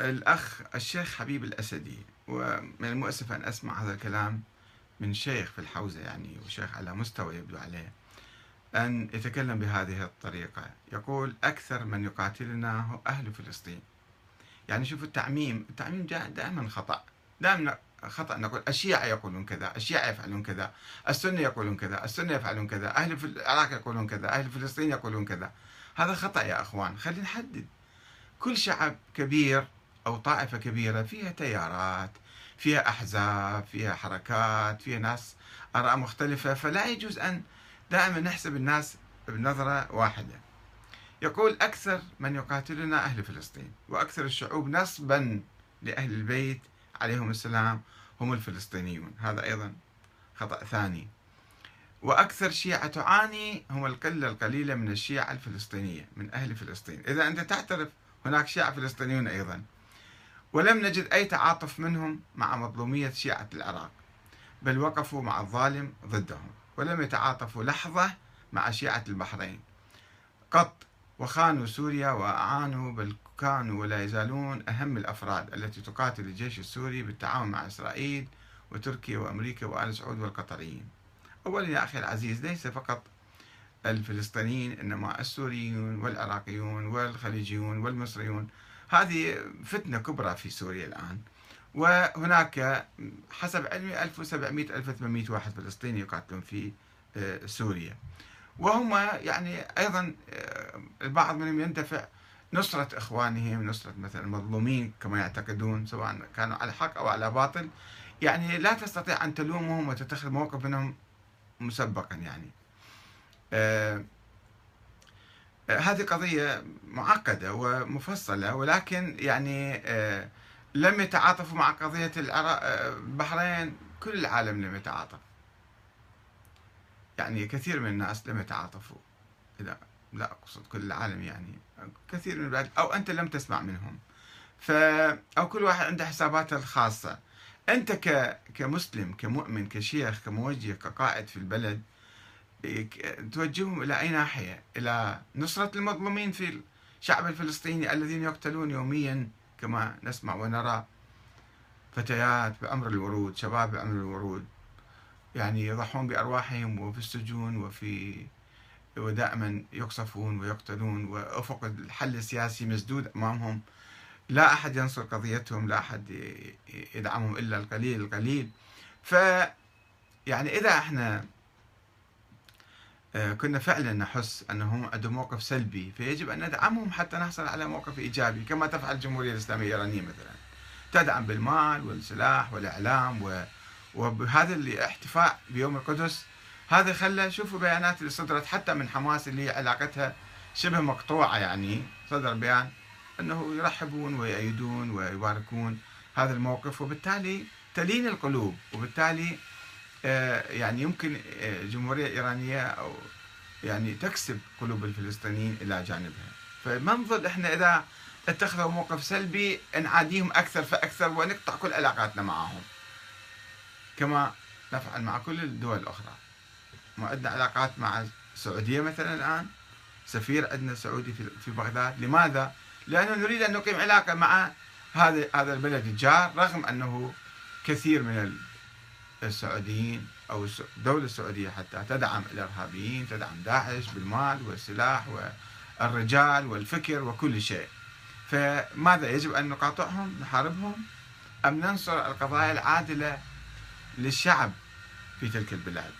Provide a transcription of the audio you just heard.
الأخ الشيخ حبيب الأسدي ومن المؤسف أن أسمع هذا الكلام من شيخ في الحوزة يعني وشيخ على مستوى يبدو عليه أن يتكلم بهذه الطريقة. يقول أكثر من يقاتلنا هو أهل فلسطين. يعني شوف التعميم التعميم دائما خطأ. دائما خطأ. نقول الشيعة يقولون كذا الشيعة يفعلون كذا السنة يقولون كذا السنة يفعلون كذا أهل العراق يقولون كذا أهل فلسطين يقولون كذا. هذا خطأ يا أخوان. خلينا نحدد. كل شعب كبير أو طائفة كبيرة فيها تيارات فيها أحزاب فيها حركات فيها ناس آراء مختلفة فلا يجوز أن دائما نحسب الناس بنظرة واحدة. يقول أكثر من يقاتلنا أهل فلسطين وأكثر الشعوب نصبا لأهل البيت عليهم السلام هم الفلسطينيون. هذا أيضا خطأ ثاني. وأكثر شيعة تعاني هم القلة القليلة من الشيعة الفلسطينية من أهل فلسطين. إذا أنت تعترف هناك شيعة فلسطينيون أيضا. ولم نجد أي تعاطف منهم مع مظلومية شيعة العراق بل وقفوا مع الظالم ضدهم ولم يتعاطفوا لحظة مع شيعة البحرين. قط وخانوا سوريا وأعانوا بل كانوا ولا يزالون أهم الأفراد التي تقاتل الجيش السوري بالتعاون مع إسرائيل وتركيا وأمريكا وآل سعود والقطريين. أولا يا أخي العزيز ليس فقط الفلسطينيين إنما السوريون والعراقيون والخليجيون والمصريون هذه فتنة كبرى في سوريا الآن. وهناك حسب علمي 1700 1800 واحد فلسطيني يقاتلون في آه، سوريا. وهم يعني أيضا آه، البعض منهم ينتفع نصرة إخوانهم نصرة مثلا المظلومين كما يعتقدون سواء كانوا على حق أو على باطل. يعني لا تستطيع أن تلومهم وتتخذ موقف منهم مسبقا يعني. آه هذه قضية معقدة ومفصلة ولكن يعني آه لم يتعاطفوا مع قضية البحرين كل العالم لم يتعاطف. يعني كثير من الناس لم يتعاطفوا. إذا لا أقصد كل العالم يعني كثير من البلاد أو أنت لم تسمع منهم. ف أو كل واحد عنده حساباته الخاصة. أنت. كمسلم كمؤمن كشيخ كموجه كقائد في البلد توجههم إلى أي ناحية؟ إلى نصرة المظلومين في الشعب الفلسطيني الذين يقتلون يوميا كما نسمع ونرى فتيات بأمر الورود شباب بأمر الورود. يعني يضحون بأرواحهم وفي السجون وفي ودائما يقصفون ويقتلون وأفق الحل السياسي مسدود أمامهم. لا أحد ينصر قضيتهم لا أحد يدعمهم إلا القليل القليل. ف يعني إذا إحنا كنا فعلا نحس أنهم عندهم موقف سلبي فيجب أن ندعمهم حتى نحصل على موقف إيجابي كما تفعل الجمهورية الإسلامية الإيرانية مثلا. تدعم بالمال والسلاح والإعلام و... وبهذا الاحتفاء بيوم القدس هذا خلى شوفوا بيانات اللي صدرت حتى من حماس اللي علاقتها شبه مقطوعة يعني صدر بيان أنه يرحبون ويأيدون ويباركون هذا الموقف وبالتالي تلين القلوب وبالتالي آه، يعني يمكن الجمهورية آه، الإيرانية أو يعني تكسب قلوب الفلسطينيين إلى جانبها. فما نظل إحنا إذا اتخذوا موقف سلبي نعاديهم أكثر فأكثر ونقطع كل علاقاتنا معهم. كما نفعل مع كل الدول الأخرى. ما عندنا علاقات مع السعودية مثلا الآن؟ سفير عندنا سعودي في بغداد؟ لماذا؟ لأنه نريد أن نقيم علاقة مع هذا هذا البلد الجار رغم أنه كثير من السعوديين أو الدولة السعودية حتى تدعم الإرهابيين تدعم داعش بالمال والسلاح والرجال والفكر وكل شيء. فماذا يجب أن نقاطعهم نحاربهم؟ أم ننصر القضايا العادلة للشعب في تلك البلاد؟